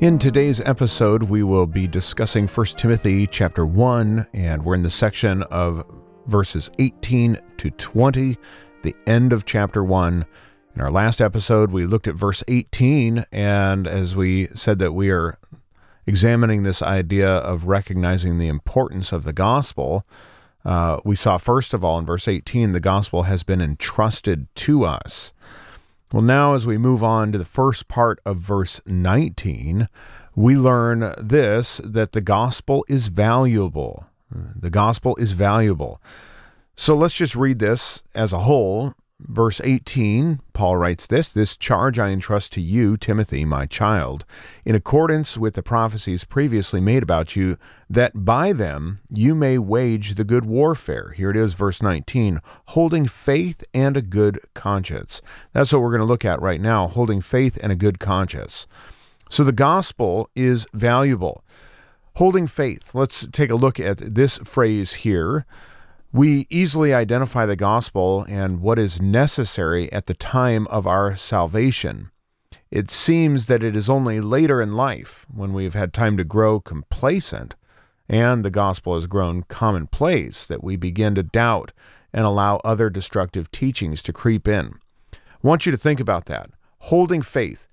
In today's episode, we will be discussing 1 Timothy chapter 1, and we're in the section of verses 18 to 20, the end of chapter 1. In our last episode, we looked at verse 18, and as we said that we are examining this idea of recognizing the importance of the gospel, uh, we saw, first of all, in verse 18, the gospel has been entrusted to us. Well, now, as we move on to the first part of verse 19, we learn this that the gospel is valuable. The gospel is valuable. So let's just read this as a whole Verse 18, Paul writes this This charge I entrust to you, Timothy, my child, in accordance with the prophecies previously made about you, that by them you may wage the good warfare. Here it is, verse 19, holding faith and a good conscience. That's what we're going to look at right now, holding faith and a good conscience. So the gospel is valuable. Holding faith. Let's take a look at this phrase here. We easily identify the gospel and what is necessary at the time of our salvation. It seems that it is only later in life, when we've had time to grow complacent and the gospel has grown commonplace, that we begin to doubt and allow other destructive teachings to creep in. I want you to think about that. Holding faith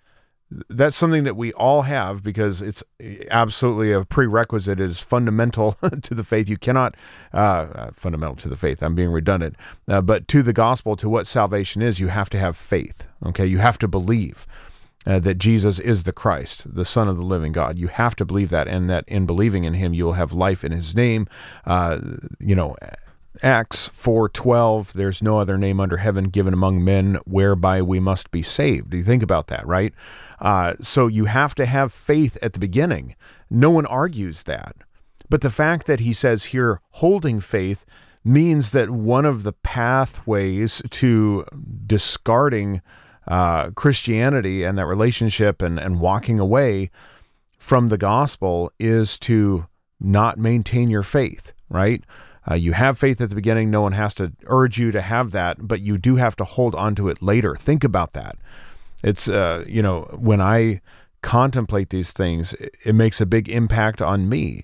that's something that we all have because it's absolutely a prerequisite. It is fundamental to the faith. You cannot, uh, uh, fundamental to the faith, I'm being redundant, uh, but to the gospel, to what salvation is, you have to have faith. Okay. You have to believe. Uh, that Jesus is the Christ, the Son of the living God. You have to believe that, and that in believing in Him, you will have life in His name. Uh, you know, Acts 4:12 there's no other name under heaven given among men whereby we must be saved. Do you think about that, right? Uh, so you have to have faith at the beginning. No one argues that. But the fact that he says here holding faith means that one of the pathways to discarding uh, Christianity and that relationship and, and walking away from the gospel is to not maintain your faith, right? Uh, you have faith at the beginning. No one has to urge you to have that, but you do have to hold on to it later. Think about that. It's, uh, you know, when I contemplate these things, it makes a big impact on me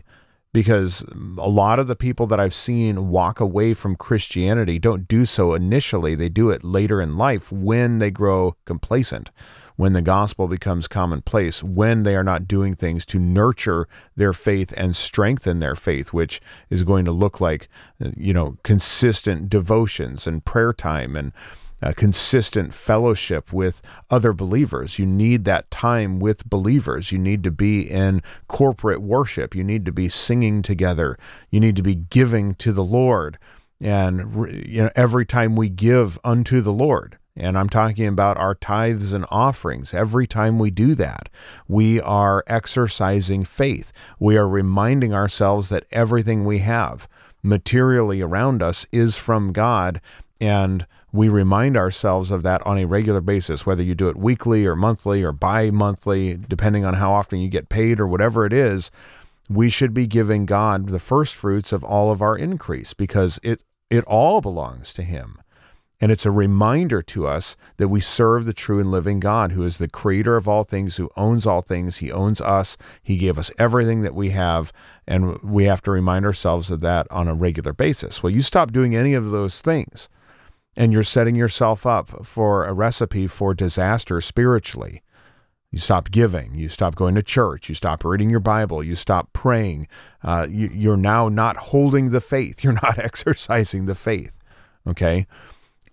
because a lot of the people that I've seen walk away from Christianity don't do so initially. They do it later in life when they grow complacent when the gospel becomes commonplace, when they are not doing things to nurture their faith and strengthen their faith, which is going to look like, you know, consistent devotions and prayer time and uh, consistent fellowship with other believers. You need that time with believers. You need to be in corporate worship. You need to be singing together. You need to be giving to the Lord. And you know, every time we give unto the Lord, and I'm talking about our tithes and offerings. Every time we do that, we are exercising faith. We are reminding ourselves that everything we have materially around us is from God. And we remind ourselves of that on a regular basis, whether you do it weekly or monthly or bi monthly, depending on how often you get paid or whatever it is. We should be giving God the first fruits of all of our increase because it, it all belongs to Him. And it's a reminder to us that we serve the true and living God, who is the creator of all things, who owns all things. He owns us. He gave us everything that we have. And we have to remind ourselves of that on a regular basis. Well, you stop doing any of those things, and you're setting yourself up for a recipe for disaster spiritually. You stop giving. You stop going to church. You stop reading your Bible. You stop praying. Uh, you, you're now not holding the faith. You're not exercising the faith. Okay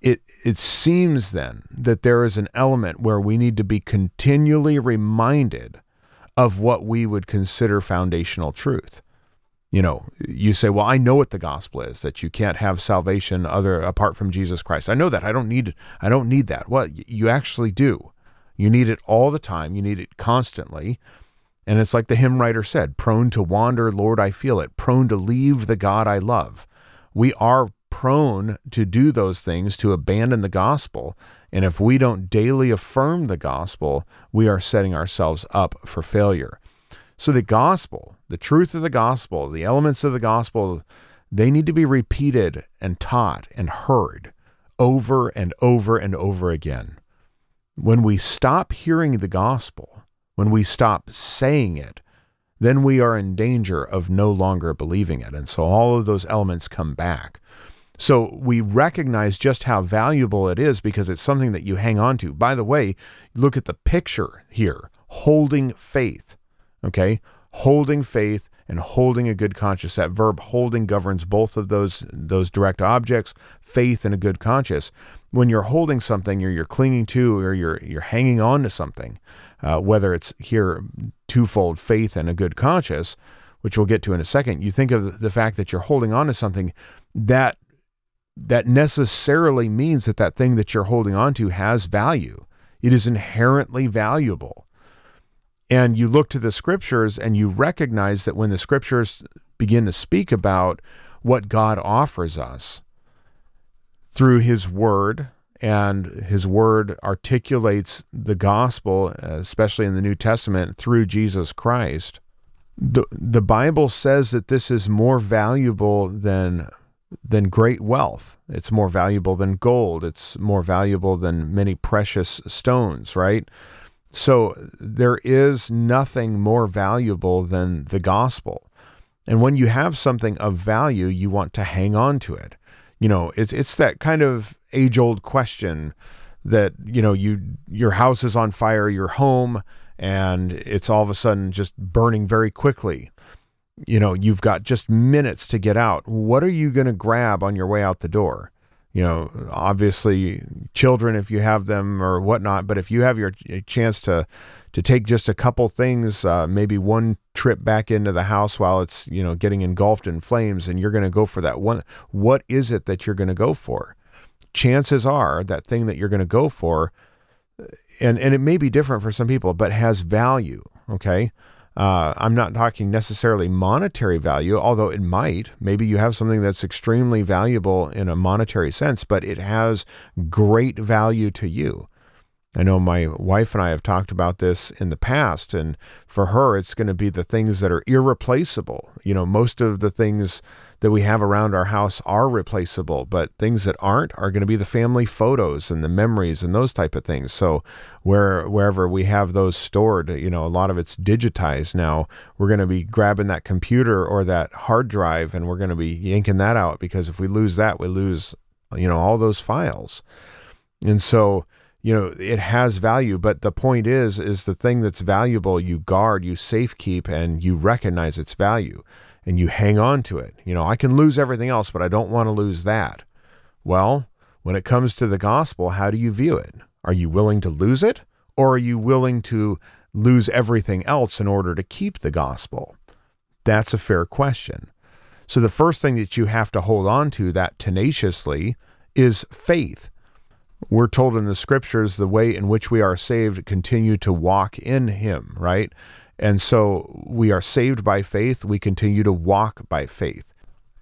it it seems then that there is an element where we need to be continually reminded of what we would consider foundational truth. You know, you say, "Well, I know what the gospel is that you can't have salvation other apart from Jesus Christ." I know that. I don't need I don't need that. Well, you actually do. You need it all the time. You need it constantly. And it's like the hymn writer said prone to wander, Lord, I feel it, prone to leave the God I love. We are prone to do those things, to abandon the gospel. And if we don't daily affirm the gospel, we are setting ourselves up for failure. So the gospel, the truth of the gospel, the elements of the gospel, they need to be repeated and taught and heard over and over and over again. When we stop hearing the gospel, when we stop saying it, then we are in danger of no longer believing it. And so all of those elements come back. So we recognize just how valuable it is because it's something that you hang on to. By the way, look at the picture here holding faith. Okay? Holding faith and holding a good conscience. That verb holding governs both of those those direct objects, faith and a good conscience. When you're holding something or you're clinging to or you're you're hanging on to something, uh, whether it's here twofold faith and a good conscience, which we'll get to in a second, you think of the fact that you're holding on to something that that necessarily means that that thing that you're holding on to has value. It is inherently valuable. And you look to the scriptures and you recognize that when the scriptures begin to speak about what God offers us through his word, and his word articulates the gospel, especially in the New Testament, through Jesus Christ. The, the Bible says that this is more valuable than than great wealth. It's more valuable than gold. It's more valuable than many precious stones, right? So there is nothing more valuable than the gospel. And when you have something of value, you want to hang on to it. You know, it's it's that kind of age-old question that, you know, you your house is on fire, your home, and it's all of a sudden just burning very quickly. You know, you've got just minutes to get out. What are you going to grab on your way out the door? You know, obviously children if you have them or whatnot. But if you have your chance to to take just a couple things, uh, maybe one trip back into the house while it's you know getting engulfed in flames, and you're going to go for that one. What is it that you're going to go for? Chances are that thing that you're going to go for, and and it may be different for some people, but has value. Okay. Uh, I'm not talking necessarily monetary value, although it might. Maybe you have something that's extremely valuable in a monetary sense, but it has great value to you. I know my wife and I have talked about this in the past, and for her, it's going to be the things that are irreplaceable. You know, most of the things that we have around our house are replaceable, but things that aren't are going to be the family photos and the memories and those type of things. So where wherever we have those stored, you know, a lot of it's digitized now. We're going to be grabbing that computer or that hard drive and we're going to be yanking that out because if we lose that, we lose, you know, all those files. And so, you know, it has value, but the point is is the thing that's valuable you guard, you safekeep and you recognize its value and you hang on to it. You know, I can lose everything else, but I don't want to lose that. Well, when it comes to the gospel, how do you view it? Are you willing to lose it? Or are you willing to lose everything else in order to keep the gospel? That's a fair question. So the first thing that you have to hold on to that tenaciously is faith. We're told in the scriptures the way in which we are saved continue to walk in him, right? And so we are saved by faith. We continue to walk by faith.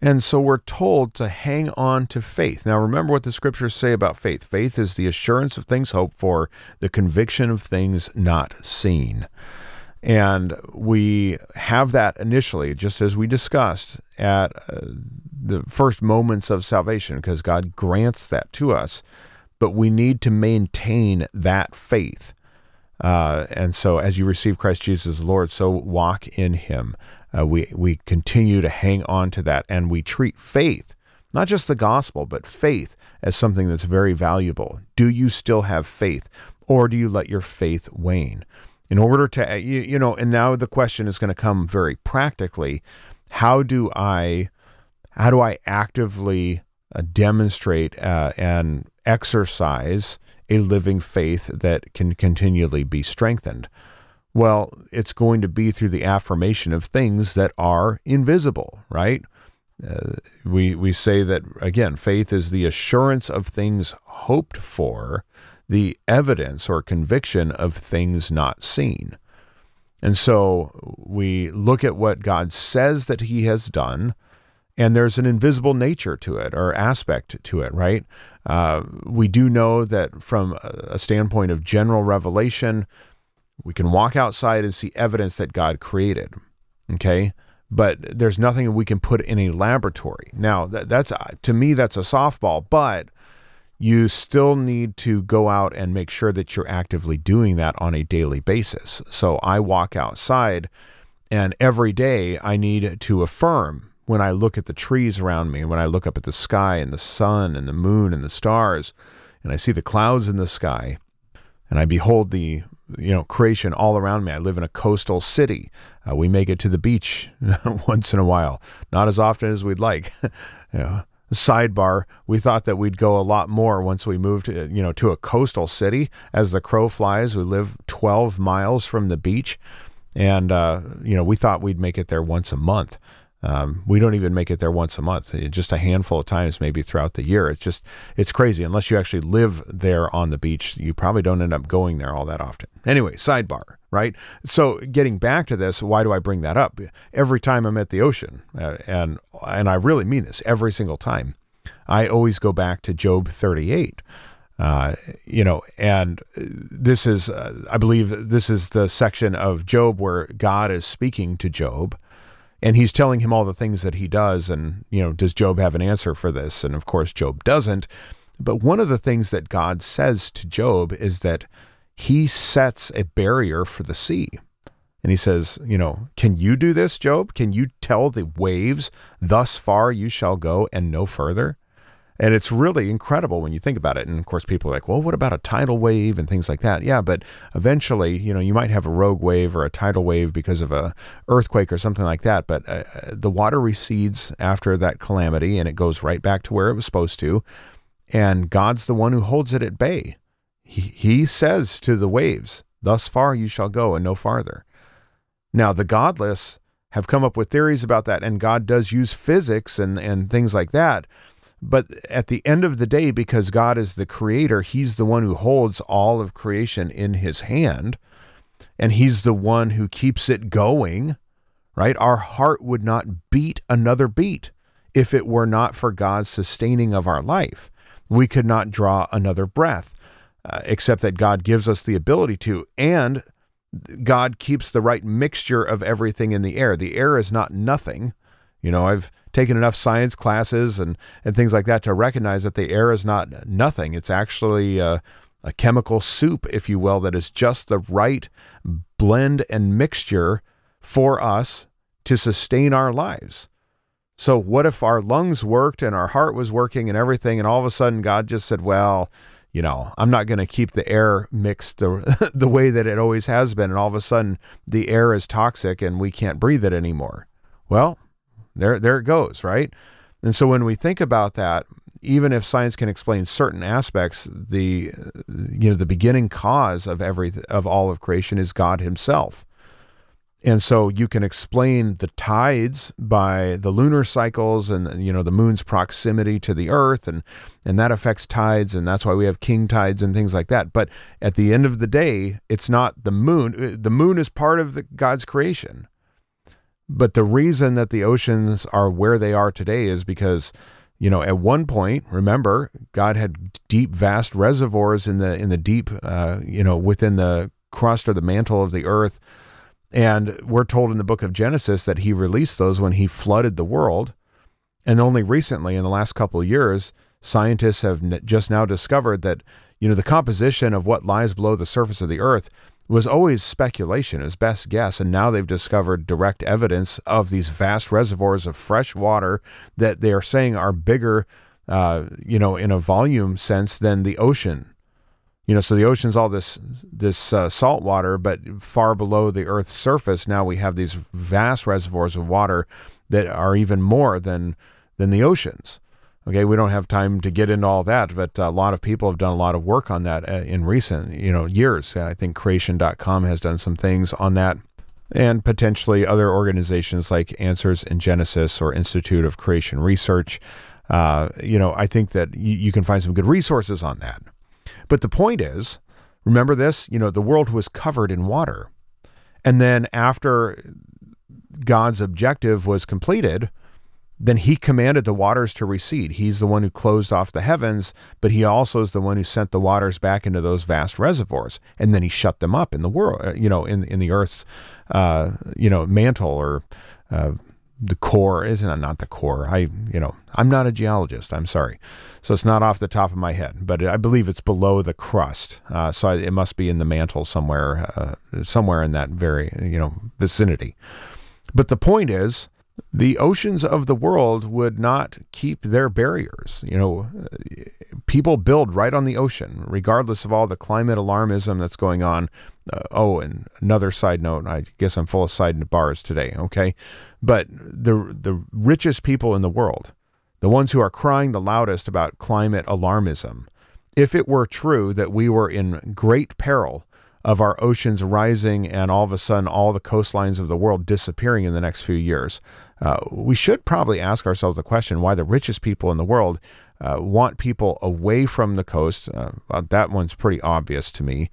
And so we're told to hang on to faith. Now, remember what the scriptures say about faith faith is the assurance of things hoped for, the conviction of things not seen. And we have that initially, just as we discussed at uh, the first moments of salvation, because God grants that to us. But we need to maintain that faith. Uh, and so, as you receive Christ Jesus Lord, so walk in Him. Uh, we we continue to hang on to that, and we treat faith, not just the gospel, but faith as something that's very valuable. Do you still have faith, or do you let your faith wane? In order to, uh, you, you know, and now the question is going to come very practically: How do I, how do I actively uh, demonstrate uh, and exercise? A living faith that can continually be strengthened? Well, it's going to be through the affirmation of things that are invisible, right? Uh, we we say that again, faith is the assurance of things hoped for, the evidence or conviction of things not seen. And so we look at what God says that he has done, and there's an invisible nature to it or aspect to it, right? Uh, we do know that from a standpoint of general revelation, we can walk outside and see evidence that God created. Okay. But there's nothing we can put in a laboratory. Now, that, that's to me, that's a softball, but you still need to go out and make sure that you're actively doing that on a daily basis. So I walk outside, and every day I need to affirm when I look at the trees around me, and when I look up at the sky and the sun and the moon and the stars, and I see the clouds in the sky, and I behold the you know creation all around me. I live in a coastal city. Uh, we make it to the beach once in a while, not as often as we'd like. you know, sidebar: We thought that we'd go a lot more once we moved, to, you know, to a coastal city. As the crow flies, we live 12 miles from the beach, and uh, you know, we thought we'd make it there once a month. Um, we don't even make it there once a month, just a handful of times maybe throughout the year. It's just, it's crazy. Unless you actually live there on the beach, you probably don't end up going there all that often. Anyway, sidebar, right? So getting back to this, why do I bring that up? Every time I'm at the ocean, uh, and and I really mean this every single time, I always go back to Job 38. Uh, you know, and this is, uh, I believe, this is the section of Job where God is speaking to Job and he's telling him all the things that he does and you know does Job have an answer for this? And of course Job doesn't. But one of the things that god says to Job is that he sets a barrier for the sea. And he says you know can you do this job? Can you tell the waves thus far you shall go and no further and it's really incredible when you think about it. And of course, people are like, well, what about a tidal wave and things like that? Yeah, but eventually, you know, you might have a rogue wave or a tidal wave because of a earthquake or something like that. But uh, the water recedes after that calamity and it goes right back to where it was supposed to. And God's the one who holds it at bay. He, he says to the waves, Thus far you shall go and no farther. Now, the godless have come up with theories about that, and God does use physics and, and things like that but at the end of the day, because God is the creator, He's the one who holds all of creation in His hand, and He's the one who keeps it going, right? Our heart would not beat another beat if it were not for God's sustaining of our life. We could not draw another breath, uh, except that God gives us the ability to. And God keeps the right mixture of everything in the air. The air is not nothing. You know, I've taken enough science classes and, and things like that to recognize that the air is not nothing. It's actually a, a chemical soup, if you will, that is just the right blend and mixture for us to sustain our lives. So, what if our lungs worked and our heart was working and everything, and all of a sudden God just said, Well, you know, I'm not going to keep the air mixed the, the way that it always has been, and all of a sudden the air is toxic and we can't breathe it anymore? Well, there, there it goes, right? And so when we think about that, even if science can explain certain aspects, the you know the beginning cause of every of all of creation is God Himself. And so you can explain the tides by the lunar cycles and you know the moon's proximity to the earth and and that affects tides and that's why we have king tides and things like that. But at the end of the day, it's not the moon. Uh, the moon is part of the, God's creation. But the reason that the oceans are where they are today is because, you know, at one point, remember, God had deep, vast reservoirs in the in the deep, uh, you know, within the crust or the mantle of the earth. And we're told in the book of Genesis that he released those when he flooded the world. And only recently, in the last couple of years, scientists have just now discovered that, you know, the composition of what lies below the surface of the earth was always speculation, as best guess, and now they've discovered direct evidence of these vast reservoirs of fresh water that they are saying are bigger, uh, you know, in a volume sense than the ocean. You know, so the ocean's all this this uh, salt water, but far below the Earth's surface, now we have these vast reservoirs of water that are even more than than the oceans. Okay, we don't have time to get into all that, but a lot of people have done a lot of work on that uh, in recent, you know, years. I think creation.com has done some things on that and potentially other organizations like Answers in Genesis or Institute of Creation Research. Uh, you know, I think that you, you can find some good resources on that. But the point is, remember this, you know, the world was covered in water. And then after God's objective was completed, then he commanded the waters to recede. He's the one who closed off the heavens, but he also is the one who sent the waters back into those vast reservoirs, and then he shut them up in the world, uh, you know, in in the earth's, uh, you know, mantle or uh, the core. Isn't not the core? I, you know, I'm not a geologist. I'm sorry, so it's not off the top of my head, but I believe it's below the crust. Uh, so it must be in the mantle somewhere, uh, somewhere in that very, you know, vicinity. But the point is the oceans of the world would not keep their barriers. You know, people build right on the ocean, regardless of all the climate alarmism that's going on. Uh, oh, and another side note, I guess I'm full of side bars today, okay? But the the richest people in the world, the ones who are crying the loudest about climate alarmism, if it were true that we were in great peril of our oceans rising and all of a sudden all the coastlines of the world disappearing in the next few years, uh, we should probably ask ourselves the question why the richest people in the world uh, want people away from the coast. Uh, that one's pretty obvious to me.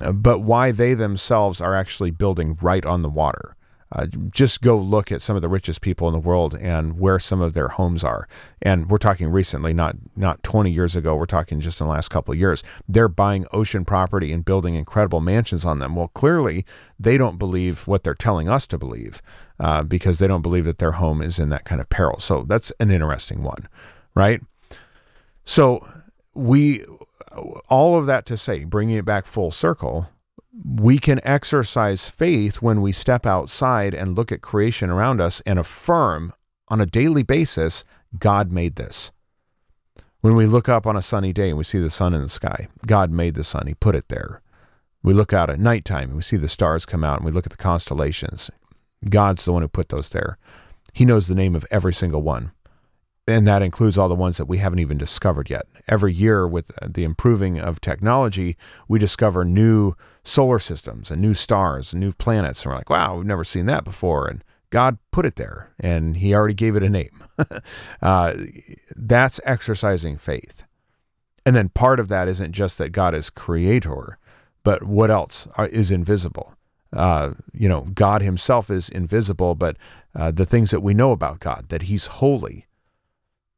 Uh, but why they themselves are actually building right on the water. Uh, just go look at some of the richest people in the world and where some of their homes are. And we're talking recently, not not 20 years ago. We're talking just in the last couple of years. They're buying ocean property and building incredible mansions on them. Well, clearly they don't believe what they're telling us to believe uh, because they don't believe that their home is in that kind of peril. So that's an interesting one, right? So we all of that to say, bringing it back full circle we can exercise faith when we step outside and look at creation around us and affirm on a daily basis God made this. When we look up on a sunny day and we see the sun in the sky, God made the sun, He put it there. We look out at nighttime and we see the stars come out and we look at the constellations. God's the one who put those there. He knows the name of every single one and that includes all the ones that we haven't even discovered yet. Every year, with the improving of technology, we discover new solar systems and new stars and new planets. And we're like, wow, we've never seen that before. And God put it there, and He already gave it a name. uh, that's exercising faith. And then part of that isn't just that God is creator, but what else is invisible? Uh, you know, God Himself is invisible, but uh, the things that we know about God, that He's holy,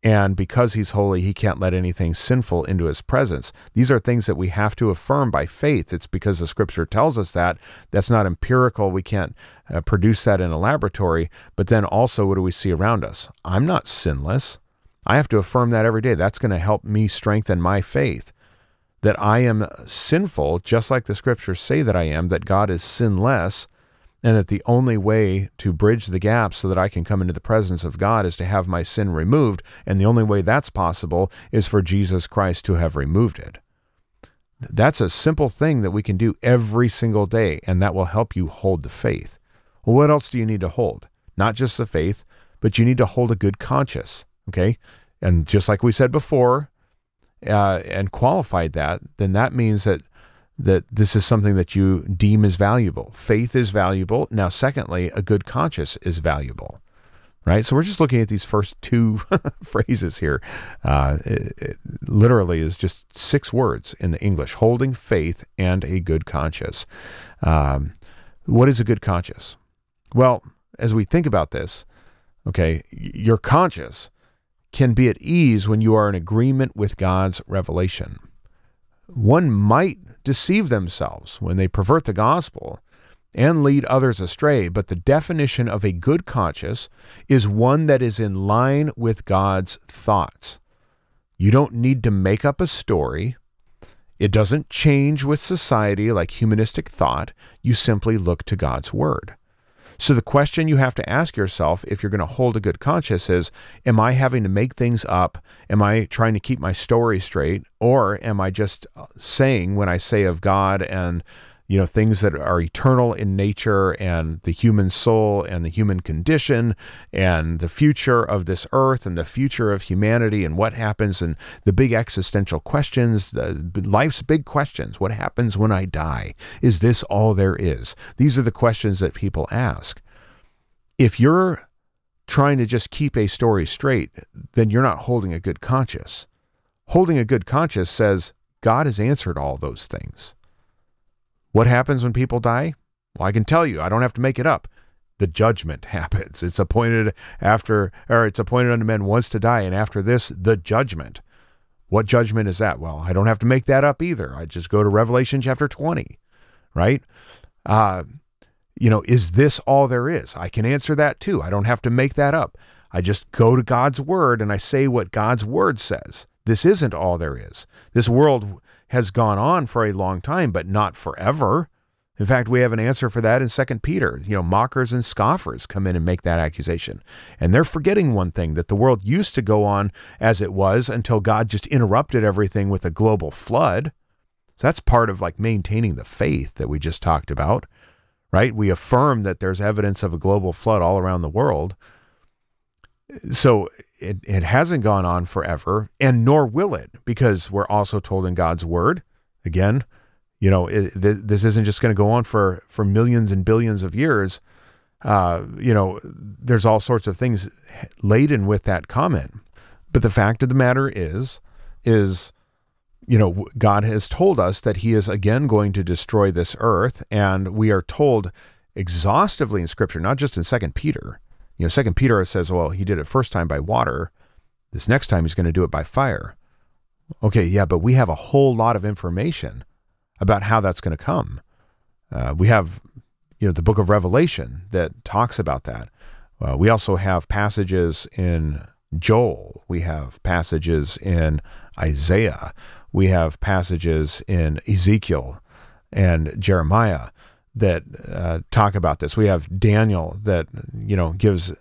and because he's holy, he can't let anything sinful into his presence. These are things that we have to affirm by faith. It's because the scripture tells us that. That's not empirical. We can't uh, produce that in a laboratory. But then also, what do we see around us? I'm not sinless. I have to affirm that every day. That's going to help me strengthen my faith that I am sinful, just like the scriptures say that I am, that God is sinless and that the only way to bridge the gap so that I can come into the presence of God is to have my sin removed, and the only way that's possible is for Jesus Christ to have removed it. That's a simple thing that we can do every single day, and that will help you hold the faith. Well, what else do you need to hold? Not just the faith, but you need to hold a good conscience, okay? And just like we said before, uh, and qualified that, then that means that that this is something that you deem as valuable. Faith is valuable. Now, secondly, a good conscience is valuable. Right? So we're just looking at these first two phrases here. Uh, it, it literally is just six words in the English holding faith and a good conscience. Um, what is a good conscience? Well, as we think about this, okay, you're conscience can be at ease when you are in agreement with God's revelation. One might deceive themselves when they pervert the gospel and lead others astray, but the definition of a good conscience is one that is in line with God's thoughts. You don't need to make up a story. It doesn't change with society like humanistic thought. You simply look to God's word. So the question you have to ask yourself if you're going to hold a good conscience is Am I having to make things up? Am I trying to keep my story straight? Or am I just uh, saying when I say of God and you know, things that are eternal in nature and the human soul and the human condition and the future of this earth and the future of humanity and what happens and the big existential questions, the life's big questions. What happens when I die? Is this all there is? These are the questions that people ask. If you're trying to just keep a story straight, then you're not holding a good conscience. Holding a good conscience says God has answered all those things. What happens when people die? Well, I can tell you, I don't have to make it up. The judgment happens. It's appointed after, or it's appointed unto men once to die, and after this, the judgment. What judgment is that? Well, I don't have to make that up either. I just go to Revelation chapter 20, right? Uh, you know, is this all there is? I can answer that too. I don't have to make that up. I just go to God's word and I say what God's word says. This isn't all there is. This world has gone on for a long time, but not forever. In fact, we have an answer for that in 2 Peter. You know, mockers and scoffers come in and make that accusation. And they're forgetting one thing that the world used to go on as it was until God just interrupted everything with a global flood. So that's part of like maintaining the faith that we just talked about, right? We affirm that there's evidence of a global flood all around the world. So it, it hasn't gone on forever, and nor will it, because we're also told in God's word, again, you know, it, this isn't just going to go on for, for millions and billions of years. Uh, you know, there's all sorts of things laden with that comment. But the fact of the matter is, is, you know, God has told us that He is again going to destroy this earth, and we are told exhaustively in Scripture, not just in Second Peter, you know, Second Peter says, well, he did it first time by water. This next time he's going to do it by fire. Okay, yeah, but we have a whole lot of information about how that's going to come. Uh, we have, you know, the book of Revelation that talks about that. Uh, we also have passages in Joel. We have passages in Isaiah. We have passages in Ezekiel and Jeremiah that uh, talk about this. We have Daniel that you know gives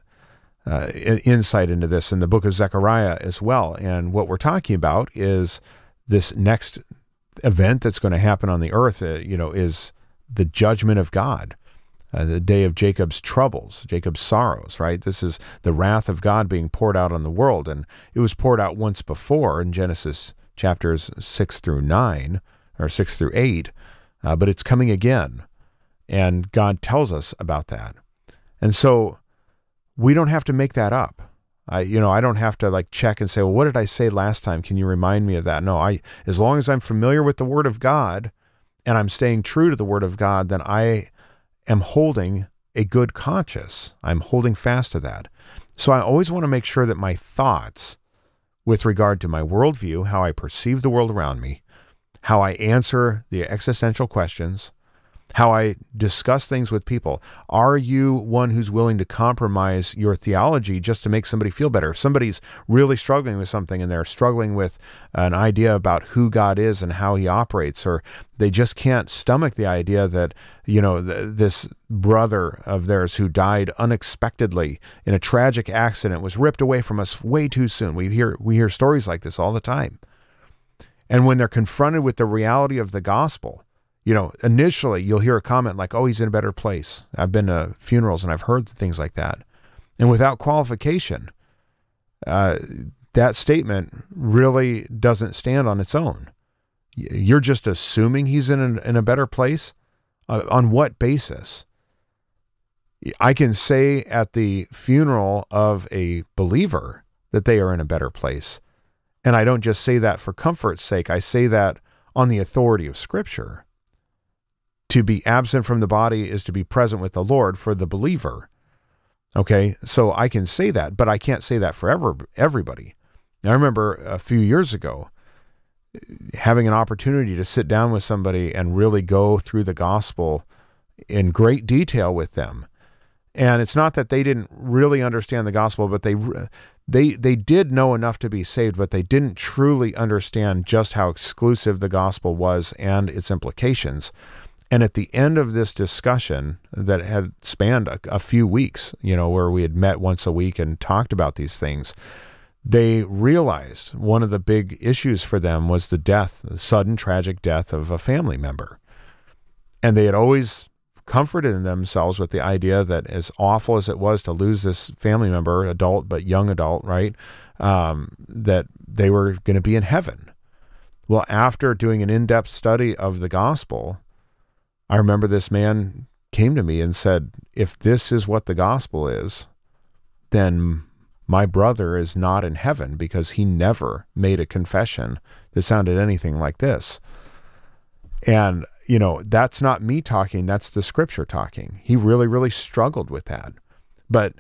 uh, insight into this in the book of Zechariah as well. And what we're talking about is this next event that's going to happen on the earth. Uh, you know, is the judgment of God. Uh, the day of Jacob's troubles, Jacob's sorrows, right? This is the wrath of God being poured out on the world. And it was poured out once before in Genesis chapters 6 through 9, or 6 through 8, uh, but it's coming again. And God tells us about that. And so we don't have to make that up. I, you know, I don't have to like check and say, well, what did I say last time? Can you remind me of that? No, I, as long as I'm familiar with the Word of God and I'm staying true to the Word of God, then I am holding a good conscience. I'm holding fast to that. So I always want to make sure that my thoughts with regard to my worldview, how I perceive the world around me, how I answer the existential questions, how I discuss things with people. Are you one who's willing to compromise your theology just to make somebody feel better? If somebody's really struggling with something and they're struggling with an idea about who God is and how he operates, or they just can't stomach the idea that, you know, th- this brother of theirs who died unexpectedly in a tragic accident was ripped away from us way too soon. We hear, we hear stories like this all the time. And when they're confronted with the reality of the gospel, you know, initially you'll hear a comment like, oh, he's in a better place. I've been to funerals and I've heard things like that. And without qualification, uh, that statement really doesn't stand on its own. You're just assuming he's in a, in a better place. Uh, on what basis? I can say at the funeral of a believer that they are in a better place. And I don't just say that for comfort's sake. I say that on the authority of Scripture to be absent from the body is to be present with the Lord for the believer. Okay, so I can say that, but I can't say that for ever, everybody. I remember a few years ago having an opportunity to sit down with somebody and really go through the gospel in great detail with them. And it's not that they didn't really understand the gospel, but they they they did know enough to be saved, but they didn't truly understand just how exclusive the gospel was and its implications. And at the end of this discussion that had spanned a, a, few weeks, you know, where we had met once a week and talked about these things, they realized one of the big issues for them was the death, the sudden tragic death of a family member. And they had always comforted themselves with the idea that as awful as it was to lose this family member, adult but young adult, right, um, that they were going to be in heaven. Well, after doing an in depth study of the gospel, I remember this man came to me and said, If this is what the gospel is, then my brother is not in heaven because he never made a confession that sounded anything like this. And you know, that's not me talking, that's the scripture talking. He really, really struggled with that. But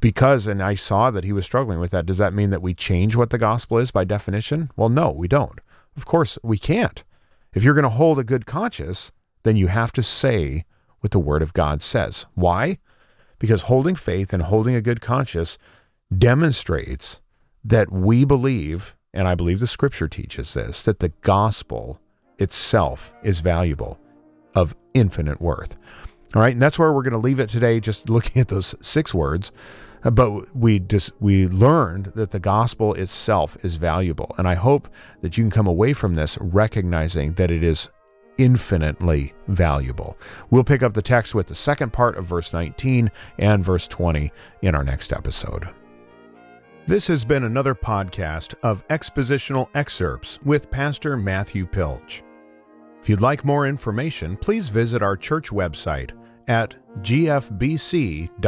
because, and I saw that he was struggling with that, does that mean that we change what the gospel is by definition? Well, no, we don't. Of course, we can't. If you're going to hold a good conscience, then you have to say what the Word of God says. Why? Because holding faith and holding a good conscience demonstrates that we believe, and I believe the Scripture teaches this, that the gospel itself is valuable, of infinite worth. All right, and that's where we're going to leave it today, just looking at those six words. But we just we learned that the gospel itself is valuable, and I hope that you can come away from this recognizing that it is infinitely valuable. We'll pick up the text with the second part of verse 19 and verse 20 in our next episode. This has been another podcast of expositional excerpts with Pastor Matthew Pilch. If you'd like more information, please visit our church website at gfbc.net.